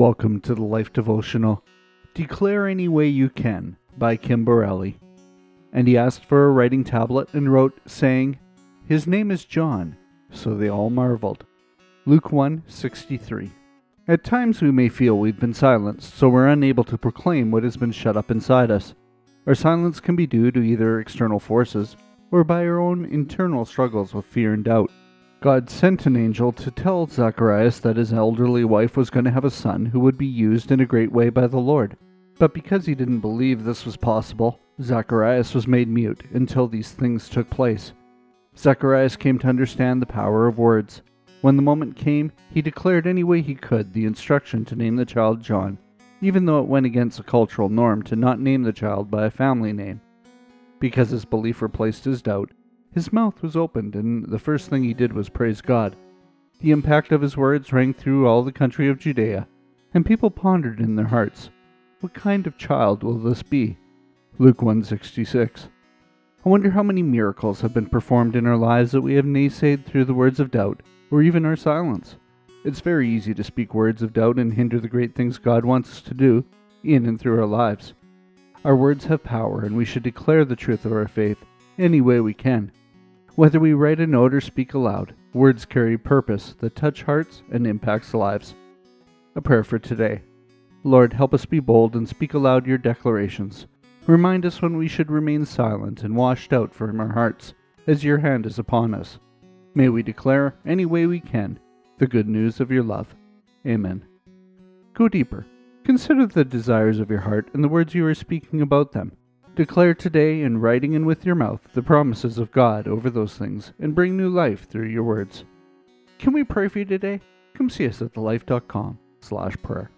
Welcome to the Life Devotional. Declare Any Way You Can by Kim Borrelli. And he asked for a writing tablet and wrote, saying, His name is John. So they all marveled. Luke 1 63. At times we may feel we've been silenced, so we're unable to proclaim what has been shut up inside us. Our silence can be due to either external forces or by our own internal struggles with fear and doubt. God sent an angel to tell Zacharias that his elderly wife was going to have a son who would be used in a great way by the Lord. But because he didn't believe this was possible, Zacharias was made mute until these things took place. Zacharias came to understand the power of words. When the moment came, he declared any way he could the instruction to name the child John, even though it went against a cultural norm to not name the child by a family name. Because his belief replaced his doubt, his mouth was opened, and the first thing he did was praise God. The impact of his words rang through all the country of Judea, and people pondered in their hearts, What kind of child will this be? Luke 166. I wonder how many miracles have been performed in our lives that we have naysayed through the words of doubt, or even our silence. It's very easy to speak words of doubt and hinder the great things God wants us to do in and through our lives. Our words have power, and we should declare the truth of our faith any way we can. Whether we write a note or speak aloud, words carry purpose that touch hearts and impacts lives. A prayer for today. Lord, help us be bold and speak aloud your declarations. Remind us when we should remain silent and washed out from our hearts, as your hand is upon us. May we declare, any way we can, the good news of your love. Amen. Go deeper. Consider the desires of your heart and the words you are speaking about them. Declare today in writing and with your mouth the promises of God over those things and bring new life through your words. Can we pray for you today? Come see us at thelife.com slash prayer.